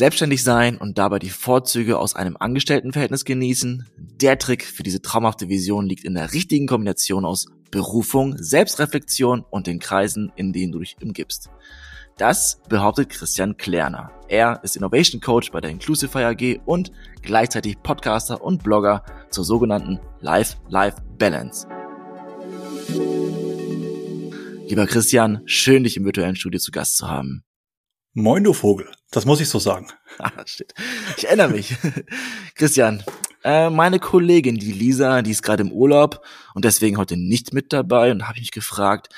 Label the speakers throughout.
Speaker 1: Selbstständig sein und dabei die Vorzüge aus einem Angestelltenverhältnis genießen. Der Trick für diese traumhafte Vision liegt in der richtigen Kombination aus Berufung, Selbstreflexion und den Kreisen, in denen du dich umgibst. Das behauptet Christian Klerner. Er ist Innovation Coach bei der Inclusive AG und gleichzeitig Podcaster und Blogger zur sogenannten Life-Life-Balance. Lieber Christian, schön dich im virtuellen Studio zu Gast zu haben.
Speaker 2: Moin, du Vogel. Das muss ich so sagen.
Speaker 1: Ah, shit. Ich erinnere mich. Christian, äh, meine Kollegin, die Lisa, die ist gerade im Urlaub und deswegen heute nicht mit dabei und habe mich gefragt,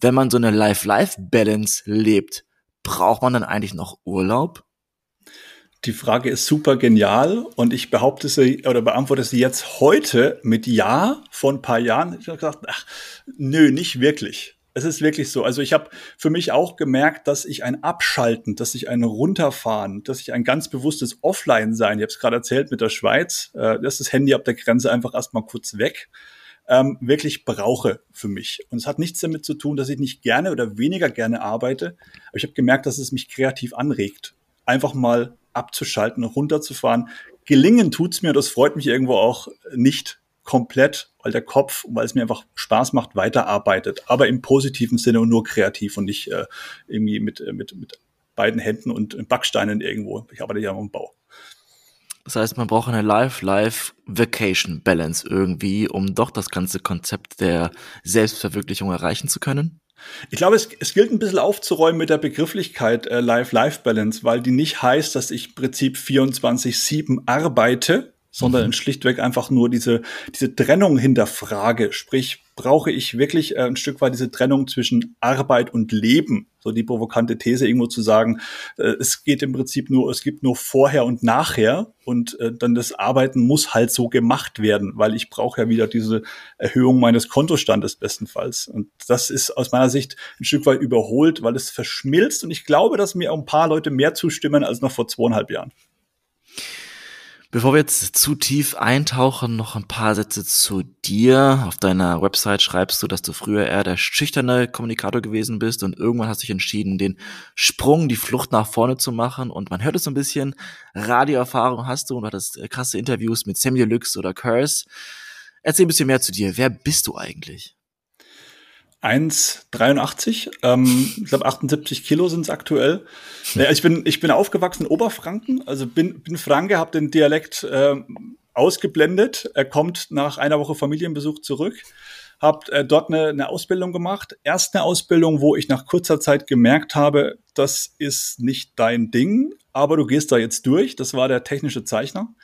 Speaker 1: wenn man so eine Life-Life-Balance lebt, braucht man dann eigentlich noch Urlaub?
Speaker 2: Die Frage ist super genial und ich behaupte sie oder beantworte sie jetzt heute mit Ja. Vor ein paar Jahren ich habe gesagt, ach, nö, nicht wirklich. Es ist wirklich so. Also ich habe für mich auch gemerkt, dass ich ein Abschalten, dass ich ein Runterfahren, dass ich ein ganz bewusstes Offline-Sein, ich habe es gerade erzählt mit der Schweiz, äh, das ist das Handy ab der Grenze einfach erstmal kurz weg, ähm, wirklich brauche für mich. Und es hat nichts damit zu tun, dass ich nicht gerne oder weniger gerne arbeite, aber ich habe gemerkt, dass es mich kreativ anregt, einfach mal abzuschalten, runterzufahren. Gelingen tut's mir, das freut mich irgendwo auch nicht komplett, weil der Kopf, weil es mir einfach Spaß macht, weiterarbeitet, aber im positiven Sinne und nur kreativ und nicht äh, irgendwie mit, äh, mit, mit beiden Händen und Backsteinen irgendwo. Ich arbeite ja am Bau.
Speaker 1: Das heißt, man braucht eine Life-Life-Vacation-Balance irgendwie, um doch das ganze Konzept der Selbstverwirklichung erreichen zu können?
Speaker 2: Ich glaube, es, es gilt ein bisschen aufzuräumen mit der Begrifflichkeit äh, Life-Life-Balance, weil die nicht heißt, dass ich im Prinzip 24-7 arbeite, sondern mhm. schlichtweg einfach nur diese, diese Trennung hinterfrage. Sprich, brauche ich wirklich äh, ein Stück weit diese Trennung zwischen Arbeit und Leben? So die provokante These irgendwo zu sagen, äh, es geht im Prinzip nur, es gibt nur vorher und nachher und äh, dann das Arbeiten muss halt so gemacht werden, weil ich brauche ja wieder diese Erhöhung meines Kontostandes bestenfalls. Und das ist aus meiner Sicht ein Stück weit überholt, weil es verschmilzt und ich glaube, dass mir ein paar Leute mehr zustimmen als noch vor zweieinhalb Jahren.
Speaker 1: Bevor wir jetzt zu tief eintauchen, noch ein paar Sätze zu dir. Auf deiner Website schreibst du, dass du früher eher der schüchterne Kommunikator gewesen bist und irgendwann hast du dich entschieden, den Sprung, die Flucht nach vorne zu machen. Und man hört es so ein bisschen, Radioerfahrung hast du und du hattest äh, krasse Interviews mit Samuel Lux oder Curse. Erzähl ein bisschen mehr zu dir. Wer bist du eigentlich?
Speaker 2: 1,83. Ähm, ich glaube 78 Kilo sind es aktuell. Ja, ich bin ich bin aufgewachsen in Oberfranken, also bin bin Franke, habe den Dialekt äh, ausgeblendet. Er kommt nach einer Woche Familienbesuch zurück. Hab äh, dort eine, eine Ausbildung gemacht. Erst eine Ausbildung, wo ich nach kurzer Zeit gemerkt habe, das ist nicht dein Ding, aber du gehst da jetzt durch. Das war der technische Zeichner.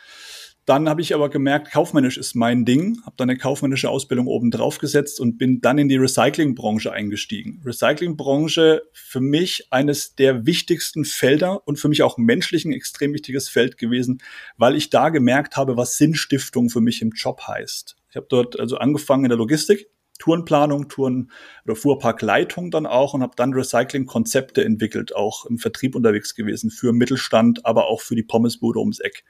Speaker 2: Dann habe ich aber gemerkt, kaufmännisch ist mein Ding, habe dann eine kaufmännische Ausbildung oben drauf gesetzt und bin dann in die Recyclingbranche eingestiegen. Recyclingbranche für mich eines der wichtigsten Felder und für mich auch menschlich ein extrem wichtiges Feld gewesen, weil ich da gemerkt habe, was Sinnstiftung für mich im Job heißt. Ich habe dort also angefangen in der Logistik, Tourenplanung, Touren oder Fuhrparkleitung dann auch und habe dann Recycling-Konzepte entwickelt, auch im Vertrieb unterwegs gewesen für Mittelstand, aber auch für die Pommesbude ums Eck.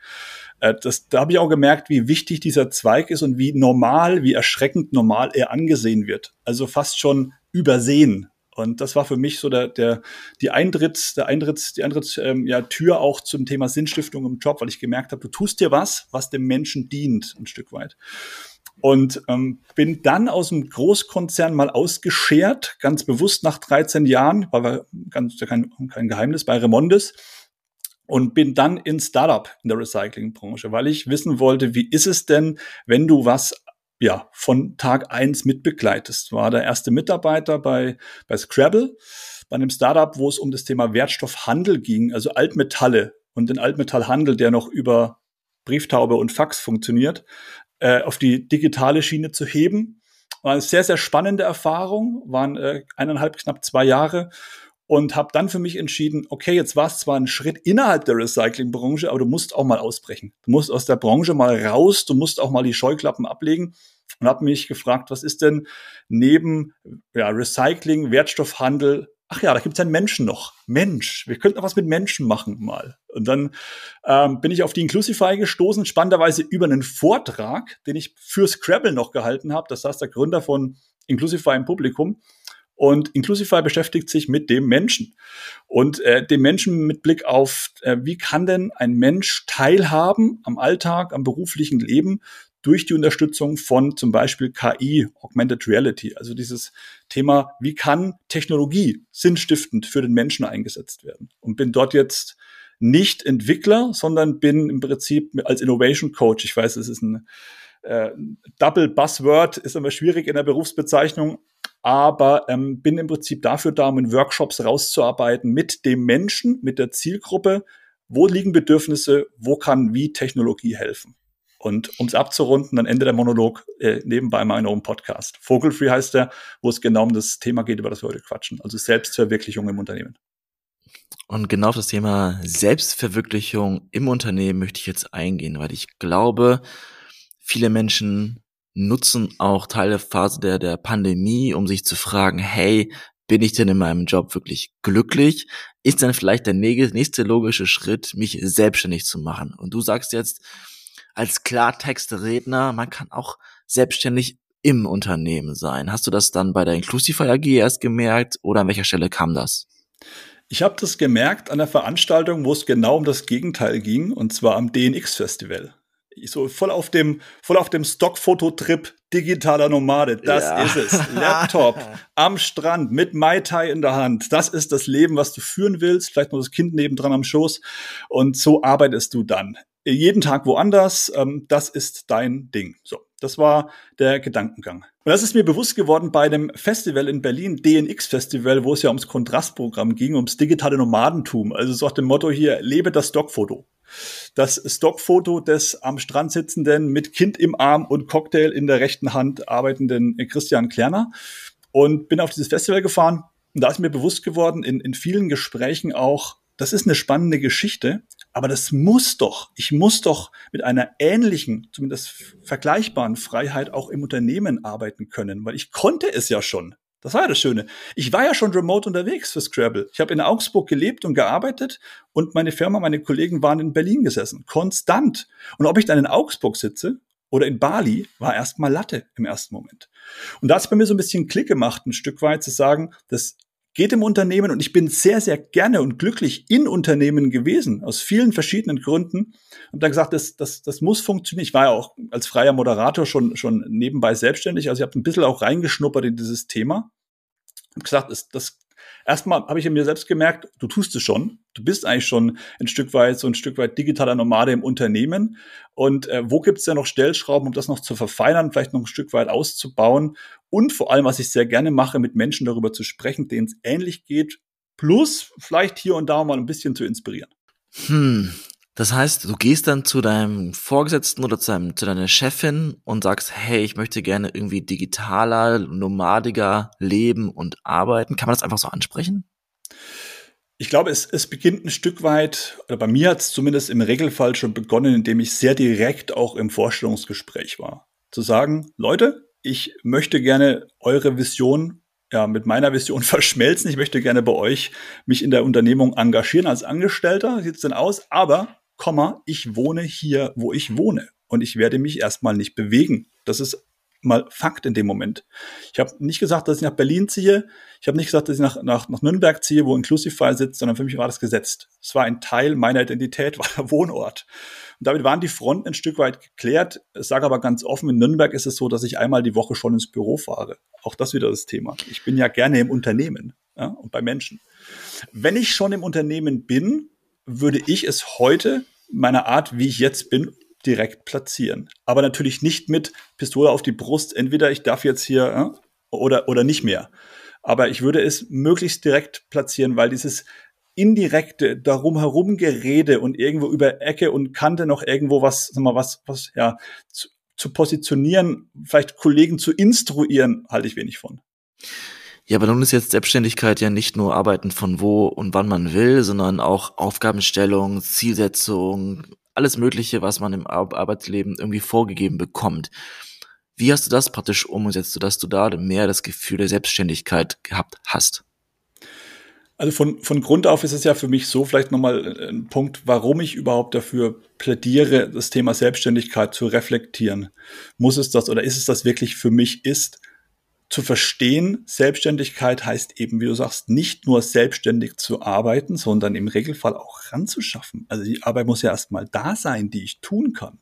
Speaker 2: Äh, das, da habe ich auch gemerkt, wie wichtig dieser Zweig ist und wie normal, wie erschreckend normal er angesehen wird. Also fast schon übersehen. Und das war für mich so der, der, die Eintritts, der Eintritts, die Eintritts, ähm, ja, Tür auch zum Thema Sinnstiftung im Job, weil ich gemerkt habe, du tust dir was, was dem Menschen dient, ein Stück weit. Und ähm, bin dann aus dem Großkonzern mal ausgeschert, ganz bewusst nach 13 Jahren, war ganz kein, kein Geheimnis, bei Remondes und bin dann in Startup in der Recyclingbranche, weil ich wissen wollte, wie ist es denn, wenn du was ja von Tag eins mitbegleitest. War der erste Mitarbeiter bei bei Scrabble, bei einem Startup, wo es um das Thema Wertstoffhandel ging, also Altmetalle und den Altmetallhandel, der noch über Brieftaube und Fax funktioniert, äh, auf die digitale Schiene zu heben. War eine sehr, sehr spannende Erfahrung, waren äh, eineinhalb, knapp zwei Jahre und habe dann für mich entschieden, okay, jetzt war es zwar ein Schritt innerhalb der Recyclingbranche, aber du musst auch mal ausbrechen. Du musst aus der Branche mal raus, du musst auch mal die Scheuklappen ablegen und habe mich gefragt, was ist denn neben ja, Recycling, Wertstoffhandel, ach ja, da gibt es einen Menschen noch. Mensch, wir könnten noch was mit Menschen machen mal. Und dann ähm, bin ich auf die Inclusify gestoßen, spannenderweise über einen Vortrag, den ich für Scrabble noch gehalten habe. Das saß der Gründer von Inclusify im Publikum Und Inclusify beschäftigt sich mit dem Menschen und äh, dem Menschen mit Blick auf, äh, wie kann denn ein Mensch teilhaben am Alltag, am beruflichen Leben durch die Unterstützung von zum Beispiel KI, Augmented Reality, also dieses Thema, wie kann Technologie sinnstiftend für den Menschen eingesetzt werden? Und bin dort jetzt nicht Entwickler, sondern bin im Prinzip als Innovation Coach. Ich weiß, es ist ein äh, Double Buzzword, ist immer schwierig in der Berufsbezeichnung, aber ähm, bin im Prinzip dafür da, um in Workshops rauszuarbeiten mit dem Menschen, mit der Zielgruppe. Wo liegen Bedürfnisse? Wo kann wie Technologie helfen? Und um es abzurunden, dann Ende der Monolog äh, nebenbei mal in einem Podcast. Vogelfree heißt der, wo es genau um das Thema geht, über das wir heute quatschen. Also Selbstverwirklichung im Unternehmen.
Speaker 1: Und genau auf das Thema Selbstverwirklichung im Unternehmen möchte ich jetzt eingehen, weil ich glaube, viele Menschen nutzen auch Teilphase der, der Pandemie, um sich zu fragen, hey, bin ich denn in meinem Job wirklich glücklich? Ist dann vielleicht der nächste logische Schritt, mich selbstständig zu machen? Und du sagst jetzt als Klartextredner, man kann auch selbstständig im Unternehmen sein. Hast du das dann bei der Inclusify AG erst gemerkt oder an welcher Stelle kam das?
Speaker 2: Ich habe das gemerkt an der Veranstaltung, wo es genau um das Gegenteil ging, und zwar am DNX Festival so voll auf dem, voll auf dem Stockfototrip digitaler Nomade. Das ja. ist es. Laptop am Strand mit Mai Tai in der Hand. Das ist das Leben, was du führen willst. Vielleicht noch das Kind nebendran am Schoß. Und so arbeitest du dann. Jeden Tag woanders. Ähm, das ist dein Ding. So. Das war der Gedankengang. Und das ist mir bewusst geworden bei dem Festival in Berlin, DNX Festival, wo es ja ums Kontrastprogramm ging, ums digitale Nomadentum. Also so nach dem Motto hier, lebe das Stockfoto das Stockfoto des am Strand sitzenden, mit Kind im Arm und Cocktail in der rechten Hand arbeitenden Christian Klerner. Und bin auf dieses Festival gefahren. Und da ist mir bewusst geworden, in, in vielen Gesprächen auch, das ist eine spannende Geschichte, aber das muss doch, ich muss doch mit einer ähnlichen, zumindest vergleichbaren Freiheit auch im Unternehmen arbeiten können, weil ich konnte es ja schon. Das war ja das Schöne. Ich war ja schon remote unterwegs für Scrabble. Ich habe in Augsburg gelebt und gearbeitet und meine Firma, meine Kollegen waren in Berlin gesessen. Konstant. Und ob ich dann in Augsburg sitze oder in Bali, war erstmal Latte im ersten Moment. Und da hat es bei mir so ein bisschen Klick gemacht, ein Stück weit zu sagen, das geht im Unternehmen und ich bin sehr, sehr gerne und glücklich in Unternehmen gewesen, aus vielen verschiedenen Gründen. Und dann gesagt, das, das, das muss funktionieren. Ich war ja auch als freier Moderator schon, schon nebenbei selbstständig, also ich habe ein bisschen auch reingeschnuppert in dieses Thema. Ich gesagt, das, das erstmal habe ich in mir selbst gemerkt, du tust es schon. Du bist eigentlich schon ein Stück weit, so ein Stück weit digitaler Nomade im Unternehmen. Und äh, wo gibt es ja noch Stellschrauben, um das noch zu verfeinern, vielleicht noch ein Stück weit auszubauen? Und vor allem, was ich sehr gerne mache, mit Menschen darüber zu sprechen, denen es ähnlich geht, plus vielleicht hier und da mal ein bisschen zu inspirieren.
Speaker 1: Hm, das heißt, du gehst dann zu deinem Vorgesetzten oder zu, deinem, zu deiner Chefin und sagst, hey, ich möchte gerne irgendwie digitaler, nomadiger leben und arbeiten. Kann man das einfach so ansprechen?
Speaker 2: Ich glaube, es, es beginnt ein Stück weit, oder bei mir hat es zumindest im Regelfall schon begonnen, indem ich sehr direkt auch im Vorstellungsgespräch war. Zu sagen, Leute, ich möchte gerne eure Vision ja, mit meiner Vision verschmelzen. Ich möchte gerne bei euch mich in der Unternehmung engagieren als Angestellter. Wie sieht's denn aus? Aber Komma, ich wohne hier, wo ich wohne. Und ich werde mich erstmal nicht bewegen. Das ist mal Fakt in dem Moment. Ich habe nicht gesagt, dass ich nach Berlin ziehe. Ich habe nicht gesagt, dass ich nach, nach, nach Nürnberg ziehe, wo Inclusify sitzt, sondern für mich war das gesetzt. Es war ein Teil meiner Identität, war der Wohnort. Und damit waren die Fronten ein Stück weit geklärt. Ich sage aber ganz offen, in Nürnberg ist es so, dass ich einmal die Woche schon ins Büro fahre. Auch das wieder das Thema. Ich bin ja gerne im Unternehmen ja, und bei Menschen. Wenn ich schon im Unternehmen bin, würde ich es heute meiner Art, wie ich jetzt bin, direkt platzieren. Aber natürlich nicht mit Pistole auf die Brust. Entweder ich darf jetzt hier äh, oder, oder nicht mehr. Aber ich würde es möglichst direkt platzieren, weil dieses indirekte darum herum Gerede und irgendwo über Ecke und Kante noch irgendwo was, sag mal, was, was, ja, zu, zu positionieren, vielleicht Kollegen zu instruieren, halte ich wenig von.
Speaker 1: Ja, aber nun ist jetzt Selbstständigkeit ja nicht nur Arbeiten von wo und wann man will, sondern auch Aufgabenstellung, Zielsetzung, alles Mögliche, was man im Arbeitsleben irgendwie vorgegeben bekommt. Wie hast du das praktisch umgesetzt, sodass du da mehr das Gefühl der Selbstständigkeit gehabt hast?
Speaker 2: Also von, von Grund auf ist es ja für mich so vielleicht nochmal ein Punkt, warum ich überhaupt dafür plädiere, das Thema Selbstständigkeit zu reflektieren. Muss es das oder ist es das wirklich für mich ist? Zu verstehen, Selbstständigkeit heißt eben, wie du sagst, nicht nur selbstständig zu arbeiten, sondern im Regelfall auch ranzuschaffen. Also die Arbeit muss ja erstmal da sein, die ich tun kann.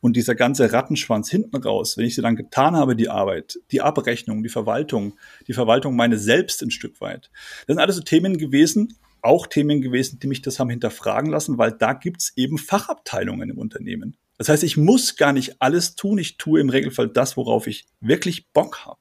Speaker 2: Und dieser ganze Rattenschwanz hinten raus, wenn ich sie dann getan habe, die Arbeit, die Abrechnung, die Verwaltung, die Verwaltung meine selbst ein Stück weit. Das sind alles so Themen gewesen, auch Themen gewesen, die mich das haben hinterfragen lassen, weil da gibt's eben Fachabteilungen im Unternehmen. Das heißt, ich muss gar nicht alles tun, ich tue im Regelfall das, worauf ich wirklich Bock habe.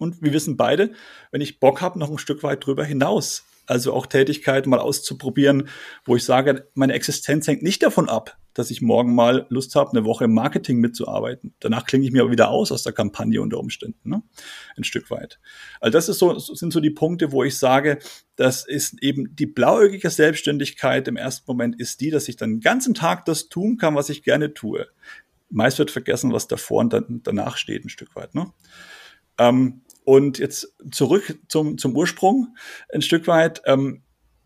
Speaker 2: Und wir wissen beide, wenn ich Bock habe, noch ein Stück weit drüber hinaus. Also auch Tätigkeiten mal auszuprobieren, wo ich sage, meine Existenz hängt nicht davon ab, dass ich morgen mal Lust habe, eine Woche im Marketing mitzuarbeiten. Danach klinge ich mir aber wieder aus aus der Kampagne unter Umständen, ne? ein Stück weit. Also das ist so, sind so die Punkte, wo ich sage, das ist eben die blauäugige Selbstständigkeit im ersten Moment ist die, dass ich dann den ganzen Tag das tun kann, was ich gerne tue. Meist wird vergessen, was davor und dann, danach steht, ein Stück weit. Ne? Ähm, und jetzt zurück zum, zum Ursprung ein Stück weit. Ähm,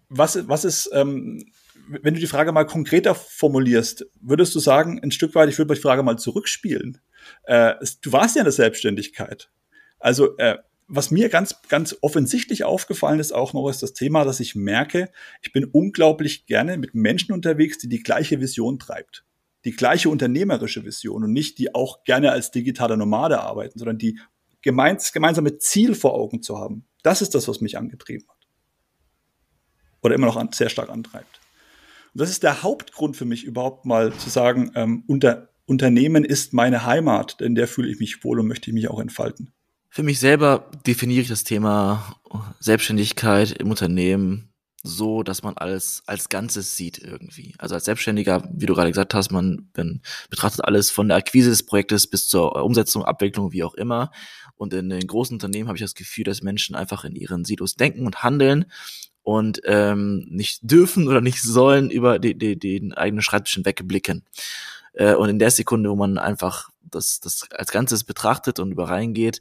Speaker 2: was, was ist, ähm, wenn du die Frage mal konkreter formulierst, würdest du sagen, ein Stück weit, ich würde die Frage mal zurückspielen. Äh, du warst ja in der Selbstständigkeit. Also, äh, was mir ganz, ganz offensichtlich aufgefallen ist auch noch, ist das Thema, dass ich merke, ich bin unglaublich gerne mit Menschen unterwegs, die die gleiche Vision treibt. Die gleiche unternehmerische Vision und nicht die auch gerne als digitaler Nomade arbeiten, sondern die gemeins, gemeinsame Ziel vor Augen zu haben. Das ist das, was mich angetrieben hat. Oder immer noch an, sehr stark antreibt. Und das ist der Hauptgrund für mich überhaupt mal zu sagen, ähm, unter, Unternehmen ist meine Heimat, denn der fühle ich mich wohl und möchte ich mich auch entfalten.
Speaker 1: Für mich selber definiere ich das Thema Selbstständigkeit im Unternehmen so, dass man alles als Ganzes sieht irgendwie. Also als Selbstständiger, wie du gerade gesagt hast, man betrachtet alles von der Akquise des Projektes bis zur Umsetzung, Abwicklung, wie auch immer. Und in den großen Unternehmen habe ich das Gefühl, dass Menschen einfach in ihren Silos denken und handeln und ähm, nicht dürfen oder nicht sollen über die, die, den eigenen Schreibtisch wegblicken. Äh, und in der Sekunde, wo man einfach das, das als Ganzes betrachtet und über reingeht,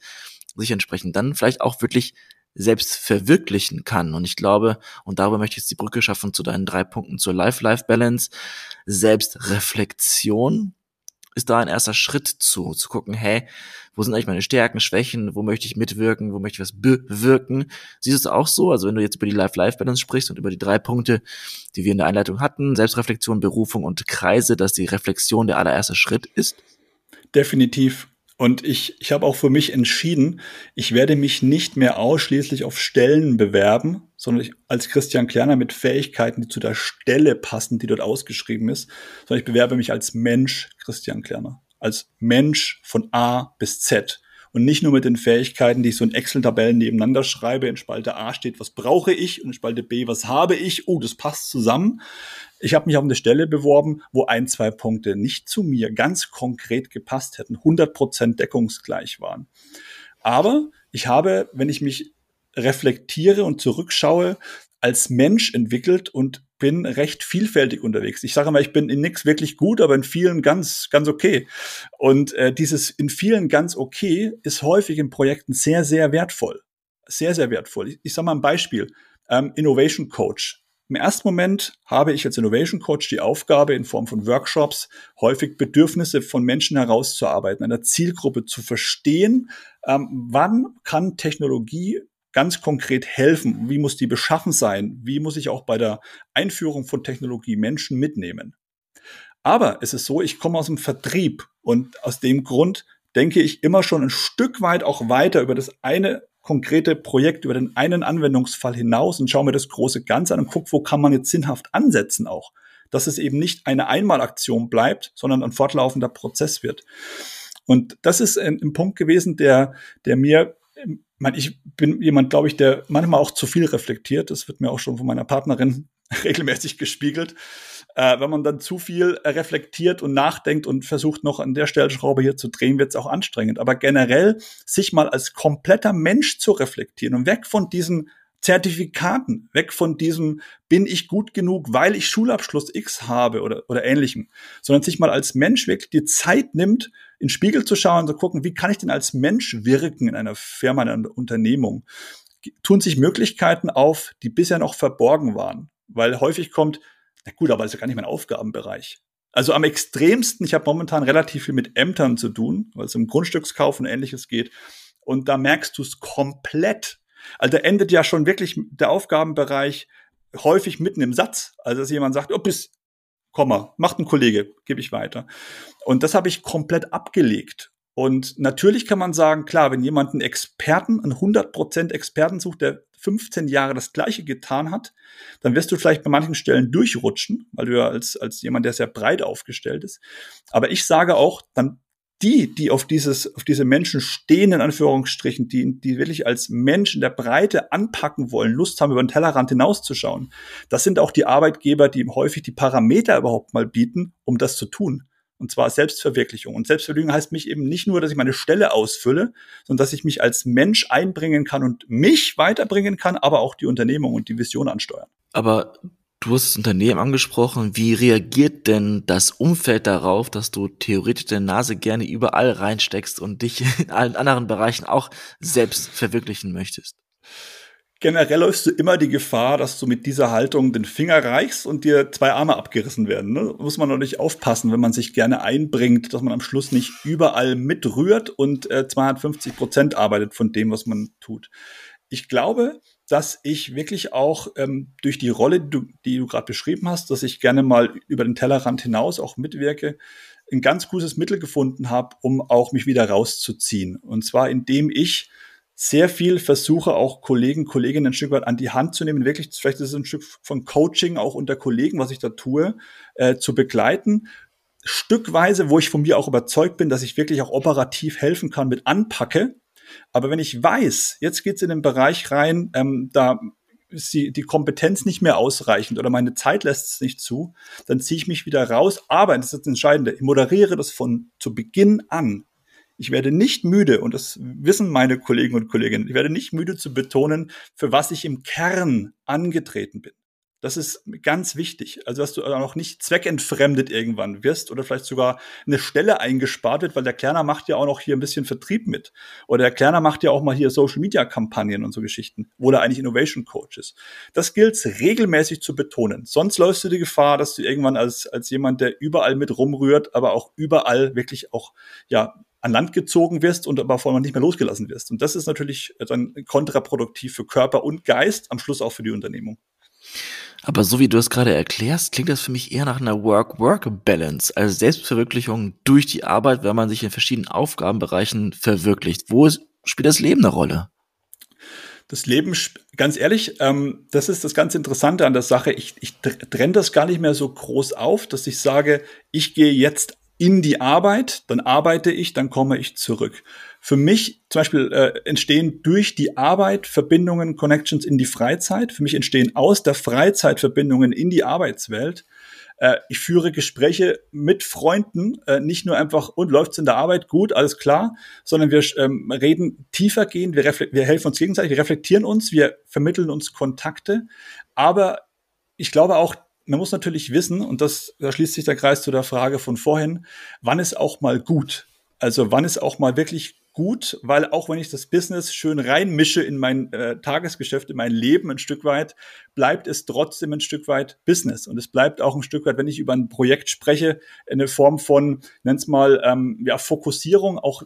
Speaker 1: sich entsprechend dann vielleicht auch wirklich selbst verwirklichen kann. Und ich glaube, und darüber möchte ich jetzt die Brücke schaffen zu deinen drei Punkten zur Life-Life-Balance, Selbstreflexion ist da ein erster Schritt zu, zu gucken, hey, wo sind eigentlich meine Stärken, Schwächen, wo möchte ich mitwirken, wo möchte ich was bewirken. Siehst du es auch so? Also wenn du jetzt über die Life-Life-Balance sprichst und über die drei Punkte, die wir in der Einleitung hatten, Selbstreflexion, Berufung und Kreise, dass die Reflexion der allererste Schritt ist?
Speaker 2: Definitiv. Und ich, ich habe auch für mich entschieden, ich werde mich nicht mehr ausschließlich auf Stellen bewerben, sondern ich, als Christian Klerner mit Fähigkeiten, die zu der Stelle passen, die dort ausgeschrieben ist, sondern ich bewerbe mich als Mensch Christian Klerner. Als Mensch von A bis Z. Und nicht nur mit den Fähigkeiten, die ich so in Excel-Tabellen nebeneinander schreibe. In Spalte A steht, was brauche ich? Und in Spalte B, was habe ich? Oh, das passt zusammen. Ich habe mich auf eine Stelle beworben, wo ein, zwei Punkte nicht zu mir ganz konkret gepasst hätten, 100% deckungsgleich waren. Aber ich habe, wenn ich mich reflektiere und zurückschaue, als Mensch entwickelt und bin recht vielfältig unterwegs. Ich sage mal, ich bin in nichts wirklich gut, aber in vielen ganz, ganz okay. Und äh, dieses in vielen ganz okay ist häufig in Projekten sehr, sehr wertvoll. Sehr, sehr wertvoll. Ich, ich sage mal ein Beispiel. Ähm, Innovation Coach im ersten Moment habe ich als Innovation Coach die Aufgabe, in Form von Workshops häufig Bedürfnisse von Menschen herauszuarbeiten, einer Zielgruppe zu verstehen, ähm, wann kann Technologie ganz konkret helfen, wie muss die beschaffen sein, wie muss ich auch bei der Einführung von Technologie Menschen mitnehmen. Aber es ist so, ich komme aus dem Vertrieb und aus dem Grund denke ich immer schon ein Stück weit auch weiter über das eine konkrete Projekt über den einen Anwendungsfall hinaus und schaue mir das große Ganze an und gucke, wo kann man jetzt sinnhaft ansetzen auch. Dass es eben nicht eine Einmalaktion bleibt, sondern ein fortlaufender Prozess wird. Und das ist ein, ein Punkt gewesen, der, der mir, ich bin jemand, glaube ich, der manchmal auch zu viel reflektiert. Das wird mir auch schon von meiner Partnerin regelmäßig gespiegelt. Äh, wenn man dann zu viel reflektiert und nachdenkt und versucht noch an der Stellschraube hier zu drehen, wird es auch anstrengend. Aber generell sich mal als kompletter Mensch zu reflektieren und weg von diesen Zertifikaten, weg von diesem bin ich gut genug, weil ich Schulabschluss X habe oder, oder ähnlichem, sondern sich mal als Mensch wirklich die Zeit nimmt, in den Spiegel zu schauen und zu gucken, wie kann ich denn als Mensch wirken in einer Firma, in einer Unternehmung? Tun sich Möglichkeiten auf, die bisher noch verborgen waren. Weil häufig kommt, na gut, aber das ist ja gar nicht mein Aufgabenbereich. Also am extremsten, ich habe momentan relativ viel mit Ämtern zu tun, weil es um Grundstückskauf und ähnliches geht. Und da merkst du es komplett. Also da endet ja schon wirklich der Aufgabenbereich häufig mitten im Satz. Also dass jemand sagt, oh, bis, Komma, macht ein Kollege, gebe ich weiter. Und das habe ich komplett abgelegt. Und natürlich kann man sagen, klar, wenn jemand einen Experten, einen 100% Experten sucht, der 15 Jahre das Gleiche getan hat, dann wirst du vielleicht bei manchen Stellen durchrutschen, weil du ja als, als jemand, der sehr breit aufgestellt ist. Aber ich sage auch, dann die, die auf dieses, auf diese Menschen stehen, in Anführungsstrichen, die, die wirklich als Menschen der Breite anpacken wollen, Lust haben, über den Tellerrand hinauszuschauen, das sind auch die Arbeitgeber, die häufig die Parameter überhaupt mal bieten, um das zu tun. Und zwar Selbstverwirklichung. Und Selbstverwirklichung heißt mich eben nicht nur, dass ich meine Stelle ausfülle, sondern dass ich mich als Mensch einbringen kann und mich weiterbringen kann, aber auch die Unternehmung und die Vision ansteuern.
Speaker 1: Aber Du hast das Unternehmen angesprochen. Wie reagiert denn das Umfeld darauf, dass du theoretisch deine Nase gerne überall reinsteckst und dich in allen anderen Bereichen auch selbst verwirklichen möchtest?
Speaker 2: Generell läufst du immer die Gefahr, dass du mit dieser Haltung den Finger reichst und dir zwei Arme abgerissen werden. Ne? Muss man natürlich aufpassen, wenn man sich gerne einbringt, dass man am Schluss nicht überall mitrührt und äh, 250 Prozent arbeitet von dem, was man tut. Ich glaube, dass ich wirklich auch ähm, durch die Rolle, die du, die du gerade beschrieben hast, dass ich gerne mal über den Tellerrand hinaus auch mitwirke, ein ganz gutes Mittel gefunden habe, um auch mich wieder rauszuziehen. Und zwar indem ich sehr viel versuche, auch Kollegen, Kolleginnen ein Stück weit an die Hand zu nehmen, wirklich, vielleicht ist es ein Stück von Coaching auch unter Kollegen, was ich da tue, äh, zu begleiten. Stückweise, wo ich von mir auch überzeugt bin, dass ich wirklich auch operativ helfen kann mit anpacke, aber wenn ich weiß, jetzt geht's in den Bereich rein, ähm, da ist die, die Kompetenz nicht mehr ausreichend oder meine Zeit lässt es nicht zu, dann ziehe ich mich wieder raus. Aber, das ist das Entscheidende, ich moderiere das von zu Beginn an. Ich werde nicht müde, und das wissen meine Kollegen und Kolleginnen, ich werde nicht müde zu betonen, für was ich im Kern angetreten bin. Das ist ganz wichtig. Also, dass du auch nicht zweckentfremdet irgendwann wirst oder vielleicht sogar eine Stelle eingespart wird, weil der Klerner macht ja auch noch hier ein bisschen Vertrieb mit. Oder der Klerner macht ja auch mal hier Social Media Kampagnen und so Geschichten, wo er eigentlich Innovation Coach ist. Das gilt regelmäßig zu betonen. Sonst läufst du die Gefahr, dass du irgendwann als, als jemand, der überall mit rumrührt, aber auch überall wirklich auch, ja, an Land gezogen wirst und aber vor allem nicht mehr losgelassen wirst. Und das ist natürlich dann kontraproduktiv für Körper und Geist, am Schluss auch für die Unternehmung.
Speaker 1: Aber so wie du es gerade erklärst, klingt das für mich eher nach einer Work-Work-Balance, also Selbstverwirklichung durch die Arbeit, wenn man sich in verschiedenen Aufgabenbereichen verwirklicht. Wo spielt das Leben eine Rolle?
Speaker 2: Das Leben, ganz ehrlich, ähm, das ist das ganz Interessante an der Sache. Ich, ich trenne das gar nicht mehr so groß auf, dass ich sage, ich gehe jetzt in die Arbeit, dann arbeite ich, dann komme ich zurück. Für mich zum Beispiel äh, entstehen durch die Arbeit Verbindungen, Connections in die Freizeit. Für mich entstehen aus der Freizeit Verbindungen in die Arbeitswelt. Äh, ich führe Gespräche mit Freunden, äh, nicht nur einfach, und läuft's in der Arbeit gut, alles klar, sondern wir ähm, reden tiefer gehen, wir, wir helfen uns gegenseitig, wir reflektieren uns, wir vermitteln uns Kontakte. Aber ich glaube auch, man muss natürlich wissen, und das, da schließt sich der Kreis zu der Frage von vorhin, wann ist auch mal gut? Also wann ist auch mal wirklich gut, weil auch wenn ich das Business schön reinmische in mein äh, Tagesgeschäft, in mein Leben ein Stück weit, bleibt es trotzdem ein Stück weit Business. Und es bleibt auch ein Stück weit, wenn ich über ein Projekt spreche, eine Form von, nenn's mal, ähm, ja, Fokussierung, auch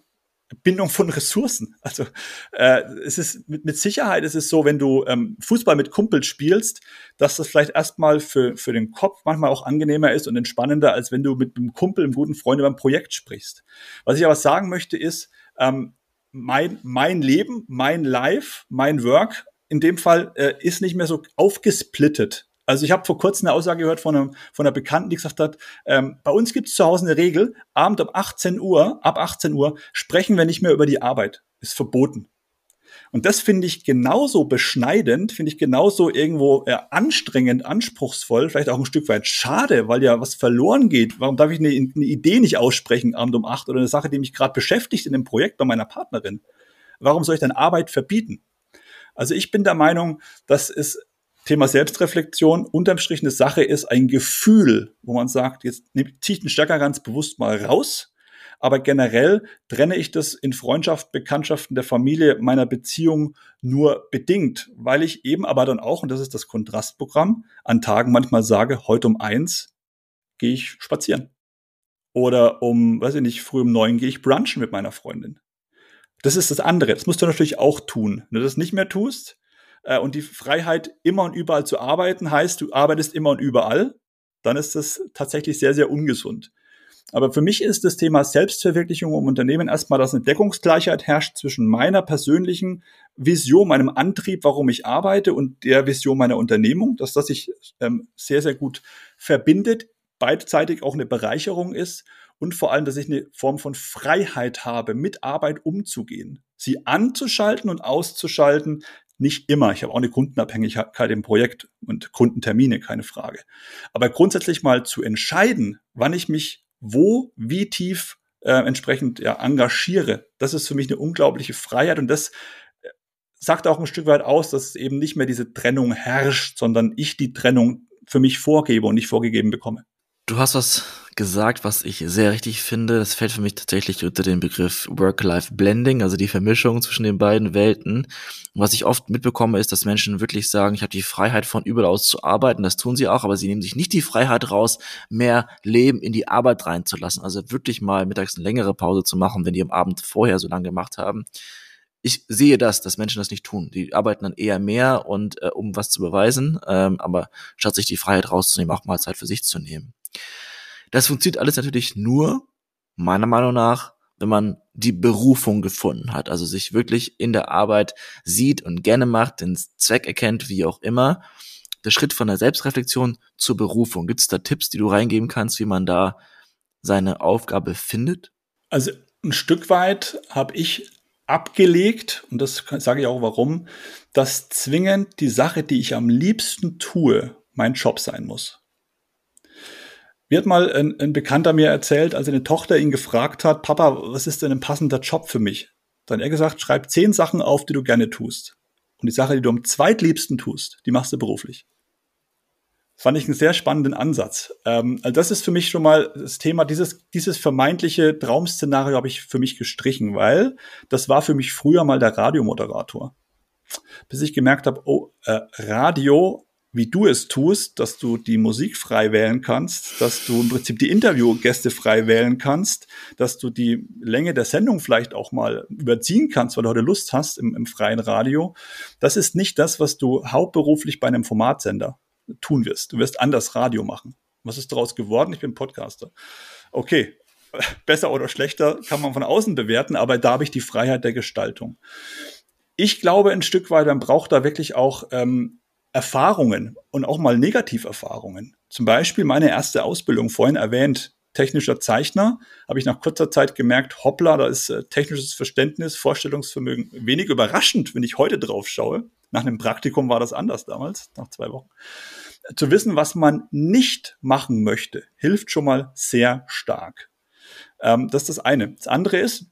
Speaker 2: Bindung von Ressourcen. Also äh, es ist mit, mit Sicherheit ist es so, wenn du ähm, Fußball mit Kumpels spielst, dass das vielleicht erstmal für, für den Kopf manchmal auch angenehmer ist und entspannender, als wenn du mit einem Kumpel, einem guten Freund über ein Projekt sprichst. Was ich aber sagen möchte ist, ähm, mein, mein Leben, mein Life, mein Work in dem Fall äh, ist nicht mehr so aufgesplittet also ich habe vor kurzem eine Aussage gehört von, einem, von einer Bekannten, die gesagt hat, ähm, bei uns gibt es zu Hause eine Regel, Abend um 18 Uhr, ab 18 Uhr sprechen wir nicht mehr über die Arbeit. Ist verboten. Und das finde ich genauso beschneidend, finde ich genauso irgendwo äh, anstrengend, anspruchsvoll, vielleicht auch ein Stück weit schade, weil ja was verloren geht. Warum darf ich eine, eine Idee nicht aussprechen Abend um acht oder eine Sache, die mich gerade beschäftigt in dem Projekt bei meiner Partnerin? Warum soll ich dann Arbeit verbieten? Also ich bin der Meinung, dass es Thema Selbstreflexion unterm Strich eine Sache ist, ein Gefühl, wo man sagt, jetzt ziehe ich den Stecker ganz bewusst mal raus. Aber generell trenne ich das in Freundschaft, Bekanntschaften der Familie, meiner Beziehung nur bedingt, weil ich eben aber dann auch, und das ist das Kontrastprogramm, an Tagen manchmal sage, heute um eins gehe ich spazieren. Oder um, weiß ich nicht, früh um neun gehe ich brunchen mit meiner Freundin. Das ist das andere. Das musst du natürlich auch tun. Wenn du das nicht mehr tust äh, und die Freiheit, immer und überall zu arbeiten, heißt, du arbeitest immer und überall, dann ist das tatsächlich sehr, sehr ungesund. Aber für mich ist das Thema Selbstverwirklichung im Unternehmen erstmal, dass eine Deckungsgleichheit herrscht zwischen meiner persönlichen Vision, meinem Antrieb, warum ich arbeite und der Vision meiner Unternehmung, dass das sich ähm, sehr, sehr gut verbindet, beidseitig auch eine Bereicherung ist und vor allem, dass ich eine Form von Freiheit habe, mit Arbeit umzugehen, sie anzuschalten und auszuschalten. Nicht immer. Ich habe auch eine Kundenabhängigkeit im Projekt und Kundentermine, keine Frage. Aber grundsätzlich mal zu entscheiden, wann ich mich wo, wie tief äh, entsprechend ja, engagiere, das ist für mich eine unglaubliche Freiheit und das äh, sagt auch ein Stück weit aus, dass eben nicht mehr diese Trennung herrscht, sondern ich die Trennung für mich vorgebe und nicht vorgegeben bekomme.
Speaker 1: Du hast was gesagt, was ich sehr richtig finde. Das fällt für mich tatsächlich unter den Begriff Work-Life-Blending, also die Vermischung zwischen den beiden Welten. Und was ich oft mitbekomme, ist, dass Menschen wirklich sagen, ich habe die Freiheit von überall aus zu arbeiten. Das tun sie auch, aber sie nehmen sich nicht die Freiheit raus, mehr Leben in die Arbeit reinzulassen. Also wirklich mal mittags eine längere Pause zu machen, wenn die am Abend vorher so lange gemacht haben. Ich sehe das, dass Menschen das nicht tun. Die arbeiten dann eher mehr und äh, um was zu beweisen, ähm, aber statt sich die Freiheit rauszunehmen, auch mal Zeit für sich zu nehmen. Das funktioniert alles natürlich nur, meiner Meinung nach, wenn man die Berufung gefunden hat, also sich wirklich in der Arbeit sieht und gerne macht, den Zweck erkennt, wie auch immer. Der Schritt von der Selbstreflexion zur Berufung. Gibt es da Tipps, die du reingeben kannst, wie man da seine Aufgabe findet?
Speaker 2: Also ein Stück weit habe ich abgelegt, und das sage ich auch warum, dass zwingend die Sache, die ich am liebsten tue, mein Job sein muss. Mir hat mal ein, ein Bekannter mir erzählt, als eine Tochter ihn gefragt hat, Papa, was ist denn ein passender Job für mich? Dann er gesagt, schreib zehn Sachen auf, die du gerne tust. Und die Sache, die du am zweitliebsten tust, die machst du beruflich. Das fand ich einen sehr spannenden Ansatz. Ähm, also das ist für mich schon mal das Thema, dieses, dieses vermeintliche Traum-Szenario habe ich für mich gestrichen, weil das war für mich früher mal der Radiomoderator. Bis ich gemerkt habe, oh, äh, Radio wie du es tust, dass du die Musik frei wählen kannst, dass du im Prinzip die Interviewgäste frei wählen kannst, dass du die Länge der Sendung vielleicht auch mal überziehen kannst, weil du heute Lust hast im, im freien Radio. Das ist nicht das, was du hauptberuflich bei einem Formatsender tun wirst. Du wirst anders Radio machen. Was ist daraus geworden? Ich bin Podcaster. Okay, besser oder schlechter kann man von außen bewerten, aber da habe ich die Freiheit der Gestaltung. Ich glaube ein Stück weit, man braucht da wirklich auch ähm, Erfahrungen und auch mal Negativerfahrungen. Zum Beispiel meine erste Ausbildung, vorhin erwähnt, technischer Zeichner, habe ich nach kurzer Zeit gemerkt, hoppla, da ist äh, technisches Verständnis, Vorstellungsvermögen wenig überraschend, wenn ich heute drauf schaue. Nach einem Praktikum war das anders damals, nach zwei Wochen. Zu wissen, was man nicht machen möchte, hilft schon mal sehr stark. Ähm, das ist das eine. Das andere ist,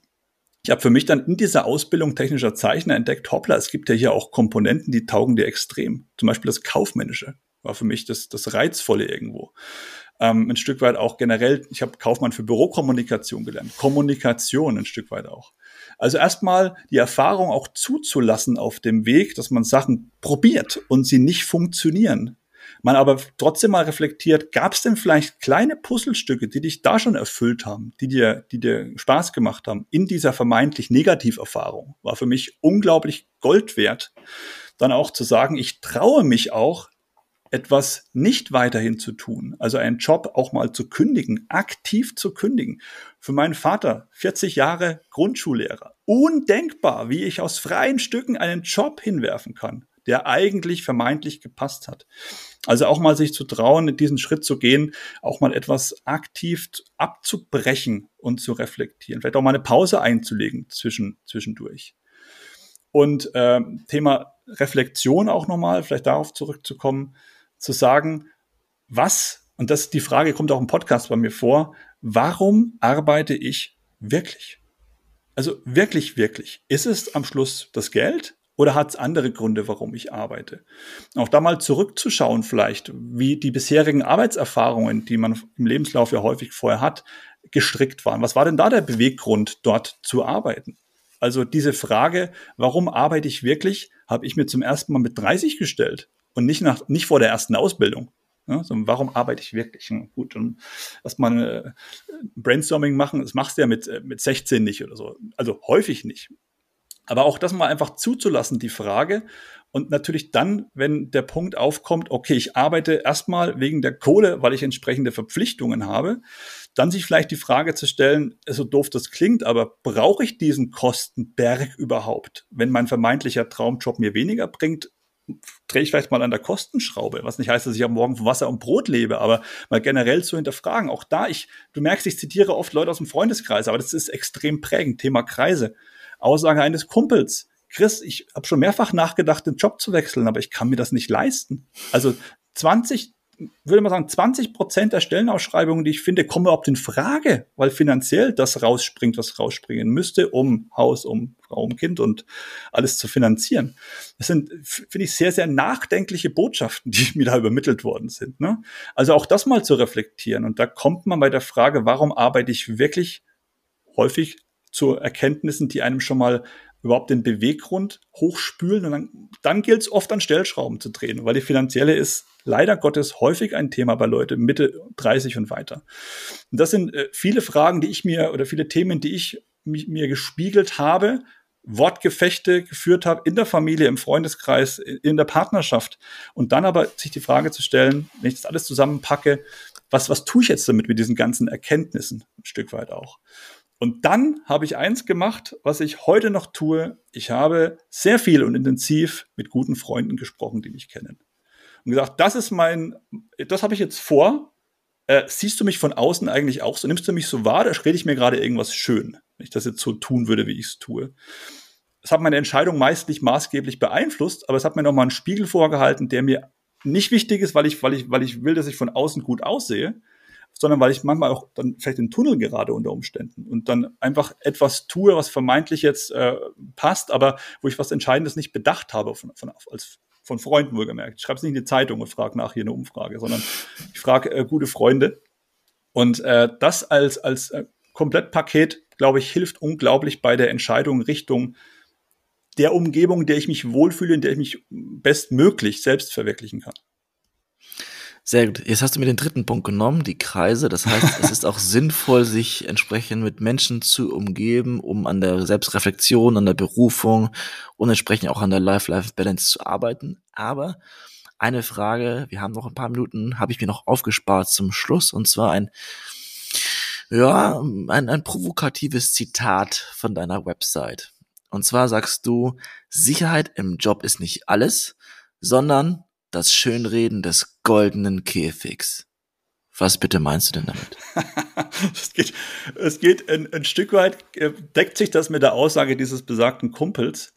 Speaker 2: ich habe für mich dann in dieser Ausbildung technischer Zeichner entdeckt, hoppla, es gibt ja hier auch Komponenten, die taugen dir extrem. Zum Beispiel das Kaufmännische war für mich das, das Reizvolle irgendwo. Ähm, ein Stück weit auch generell, ich habe Kaufmann für Bürokommunikation gelernt, Kommunikation ein Stück weit auch. Also erstmal die Erfahrung auch zuzulassen auf dem Weg, dass man Sachen probiert und sie nicht funktionieren man aber trotzdem mal reflektiert, gab es denn vielleicht kleine Puzzlestücke, die dich da schon erfüllt haben, die dir, die dir Spaß gemacht haben in dieser vermeintlich Negativerfahrung? War für mich unglaublich Gold wert, dann auch zu sagen, ich traue mich auch, etwas nicht weiterhin zu tun, also einen Job auch mal zu kündigen, aktiv zu kündigen. Für meinen Vater, 40 Jahre Grundschullehrer, undenkbar, wie ich aus freien Stücken einen Job hinwerfen kann der eigentlich vermeintlich gepasst hat. Also auch mal sich zu trauen, diesen Schritt zu gehen, auch mal etwas aktiv abzubrechen und zu reflektieren, vielleicht auch mal eine Pause einzulegen zwischen, zwischendurch. Und äh, Thema Reflexion auch nochmal, vielleicht darauf zurückzukommen, zu sagen, was, und das die Frage kommt auch im Podcast bei mir vor, warum arbeite ich wirklich? Also wirklich, wirklich. Ist es am Schluss das Geld? Oder hat es andere Gründe, warum ich arbeite? Auch da mal zurückzuschauen vielleicht, wie die bisherigen Arbeitserfahrungen, die man im Lebenslauf ja häufig vorher hat, gestrickt waren. Was war denn da der Beweggrund, dort zu arbeiten? Also diese Frage, warum arbeite ich wirklich, habe ich mir zum ersten Mal mit 30 gestellt und nicht, nach, nicht vor der ersten Ausbildung. Ja, so, warum arbeite ich wirklich? Hm, gut, und erstmal äh, Brainstorming machen, das machst du ja mit, äh, mit 16 nicht oder so. Also häufig nicht. Aber auch das mal einfach zuzulassen, die Frage. Und natürlich dann, wenn der Punkt aufkommt, okay, ich arbeite erstmal wegen der Kohle, weil ich entsprechende Verpflichtungen habe, dann sich vielleicht die Frage zu stellen, so doof das klingt, aber brauche ich diesen Kostenberg überhaupt? Wenn mein vermeintlicher Traumjob mir weniger bringt, drehe ich vielleicht mal an der Kostenschraube, was nicht heißt, dass ich am Morgen von Wasser und Brot lebe, aber mal generell zu hinterfragen. Auch da, ich, du merkst, ich zitiere oft Leute aus dem Freundeskreis, aber das ist extrem prägend, Thema Kreise. Aussage eines Kumpels. Chris, ich habe schon mehrfach nachgedacht, den Job zu wechseln, aber ich kann mir das nicht leisten. Also 20, würde man sagen, 20 Prozent der Stellenausschreibungen, die ich finde, kommen überhaupt in Frage, weil finanziell das rausspringt, was rausspringen müsste, um Haus, um Frau, um Kind und alles zu finanzieren. Das sind, finde ich, sehr, sehr nachdenkliche Botschaften, die mir da übermittelt worden sind. Ne? Also auch das mal zu reflektieren. Und da kommt man bei der Frage, warum arbeite ich wirklich häufig zu Erkenntnissen, die einem schon mal überhaupt den Beweggrund hochspülen. Und dann, dann gilt es oft an Stellschrauben zu drehen, weil die finanzielle ist leider Gottes häufig ein Thema bei Leuten Mitte 30 und weiter. Und das sind äh, viele Fragen, die ich mir oder viele Themen, die ich mich, mir gespiegelt habe, Wortgefechte geführt habe in der Familie, im Freundeskreis, in der Partnerschaft. Und dann aber sich die Frage zu stellen, wenn ich das alles zusammenpacke, was, was tue ich jetzt damit mit diesen ganzen Erkenntnissen ein Stück weit auch? Und dann habe ich eins gemacht, was ich heute noch tue. Ich habe sehr viel und intensiv mit guten Freunden gesprochen, die mich kennen. Und gesagt, das ist mein, das habe ich jetzt vor. Äh, siehst du mich von außen eigentlich auch so? Nimmst du mich so wahr? Da rede ich mir gerade irgendwas schön, wenn ich das jetzt so tun würde, wie ich es tue. Es hat meine Entscheidung meist nicht maßgeblich beeinflusst, aber es hat mir nochmal einen Spiegel vorgehalten, der mir nicht wichtig ist, weil ich, weil ich, weil ich will, dass ich von außen gut aussehe, sondern weil ich manchmal auch dann vielleicht in Tunnel gerade unter Umständen und dann einfach etwas tue, was vermeintlich jetzt äh, passt, aber wo ich was Entscheidendes nicht bedacht habe von, von, als, von Freunden wohlgemerkt. Ich schreibe es nicht in die Zeitung und frage nach hier eine Umfrage, sondern ich frage äh, gute Freunde. Und äh, das als, als äh, Komplettpaket, glaube ich, hilft unglaublich bei der Entscheidung Richtung der Umgebung, in der ich mich wohlfühle, in der ich mich bestmöglich selbst verwirklichen kann.
Speaker 1: Sehr gut. Jetzt hast du mir den dritten Punkt genommen, die Kreise. Das heißt, es ist auch sinnvoll, sich entsprechend mit Menschen zu umgeben, um an der Selbstreflexion, an der Berufung und entsprechend auch an der Life-Life-Balance zu arbeiten. Aber eine Frage, wir haben noch ein paar Minuten, habe ich mir noch aufgespart zum Schluss, und zwar ein, ja, ein, ein provokatives Zitat von deiner Website. Und zwar sagst du, Sicherheit im Job ist nicht alles, sondern das Schönreden des goldenen Käfigs. Was bitte meinst du denn damit?
Speaker 2: es geht, es geht ein, ein, Stück weit, äh, deckt sich das mit der Aussage dieses besagten Kumpels.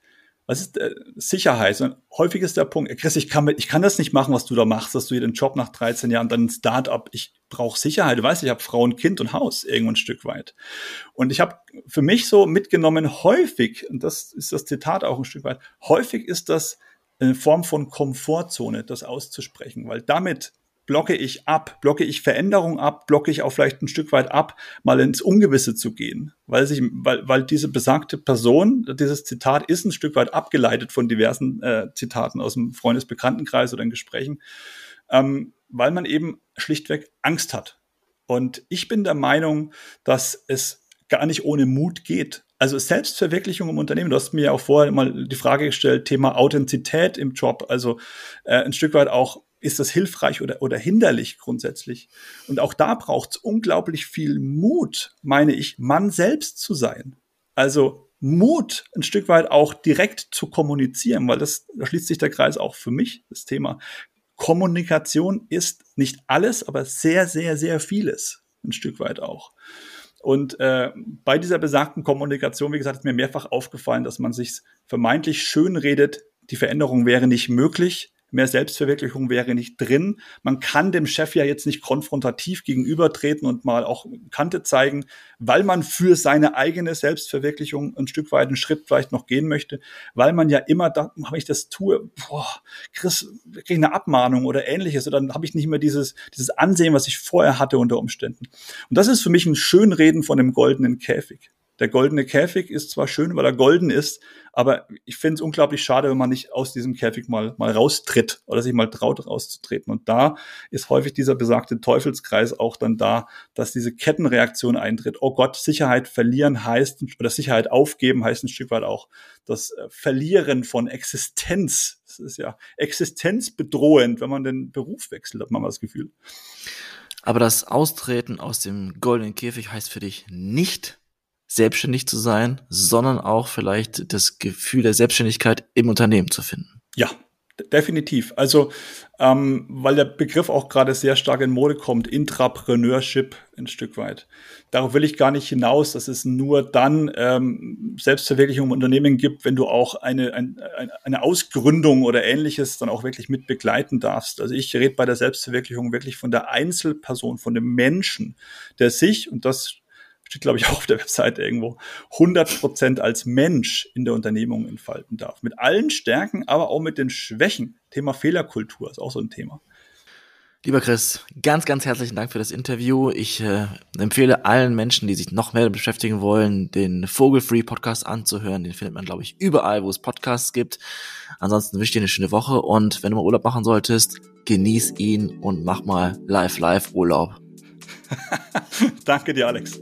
Speaker 2: Was ist äh, Sicherheit? Und häufig ist der Punkt, Chris, ich kann, ich kann das nicht machen, was du da machst, dass du hier den Job nach 13 Jahren, dann ein Start-up, ich brauche Sicherheit. Du weißt, ich habe Frau und Kind und Haus irgendwo ein Stück weit. Und ich habe für mich so mitgenommen, häufig, und das ist das Zitat auch ein Stück weit, häufig ist das eine Form von Komfortzone, das auszusprechen, weil damit blocke ich ab, blocke ich Veränderung ab, blocke ich auch vielleicht ein Stück weit ab, mal ins Ungewisse zu gehen, weil sich, weil, weil diese besagte Person, dieses Zitat ist ein Stück weit abgeleitet von diversen äh, Zitaten aus dem Freundesbekanntenkreis oder in Gesprächen, ähm, weil man eben schlichtweg Angst hat. Und ich bin der Meinung, dass es gar nicht ohne Mut geht, also Selbstverwirklichung im Unternehmen, du hast mir ja auch vorher mal die Frage gestellt, Thema Authentizität im Job, also äh, ein Stück weit auch, ist das hilfreich oder, oder hinderlich grundsätzlich? Und auch da braucht es unglaublich viel Mut, meine ich, Mann selbst zu sein. Also Mut, ein Stück weit auch direkt zu kommunizieren, weil das, da schließt sich der Kreis auch für mich, das Thema. Kommunikation ist nicht alles, aber sehr, sehr, sehr vieles, ein Stück weit auch. Und äh, bei dieser besagten Kommunikation, wie gesagt, ist mir mehrfach aufgefallen, dass man sich vermeintlich schön redet, die Veränderung wäre nicht möglich mehr Selbstverwirklichung wäre nicht drin. Man kann dem Chef ja jetzt nicht konfrontativ gegenübertreten und mal auch Kante zeigen, weil man für seine eigene Selbstverwirklichung ein Stück weit einen Schritt vielleicht noch gehen möchte, weil man ja immer da, wenn ich das tue, boah, Chris, kriege ich eine Abmahnung oder ähnliches, oder dann habe ich nicht mehr dieses, dieses Ansehen, was ich vorher hatte unter Umständen. Und das ist für mich ein Schönreden von dem goldenen Käfig. Der goldene Käfig ist zwar schön, weil er golden ist, aber ich finde es unglaublich schade, wenn man nicht aus diesem Käfig mal, mal raustritt oder sich mal traut, rauszutreten. Und da ist häufig dieser besagte Teufelskreis auch dann da, dass diese Kettenreaktion eintritt. Oh Gott, Sicherheit verlieren heißt, oder Sicherheit aufgeben heißt ein Stück weit auch das äh, Verlieren von Existenz. Das ist ja existenzbedrohend, wenn man den Beruf wechselt, hat man mal das Gefühl.
Speaker 1: Aber das Austreten aus dem goldenen Käfig heißt für dich nicht, selbstständig zu sein, sondern auch vielleicht das Gefühl der Selbstständigkeit im Unternehmen zu finden.
Speaker 2: Ja, definitiv. Also, ähm, weil der Begriff auch gerade sehr stark in Mode kommt, Intrapreneurship ein Stück weit. Darauf will ich gar nicht hinaus, dass es nur dann ähm, Selbstverwirklichung im Unternehmen gibt, wenn du auch eine, ein, eine Ausgründung oder ähnliches dann auch wirklich mit begleiten darfst. Also ich rede bei der Selbstverwirklichung wirklich von der Einzelperson, von dem Menschen, der sich, und das steht glaube ich auch auf der Webseite irgendwo, 100 Prozent als Mensch in der Unternehmung entfalten darf. Mit allen Stärken, aber auch mit den Schwächen. Thema Fehlerkultur ist auch so ein Thema.
Speaker 1: Lieber Chris, ganz, ganz herzlichen Dank für das Interview. Ich äh, empfehle allen Menschen, die sich noch mehr beschäftigen wollen, den Vogelfree Podcast anzuhören. Den findet man, glaube ich, überall, wo es Podcasts gibt. Ansonsten wünsche ich dir eine schöne Woche und wenn du mal Urlaub machen solltest, genieß ihn und mach mal live, live Urlaub.
Speaker 2: Danke dir, Alex.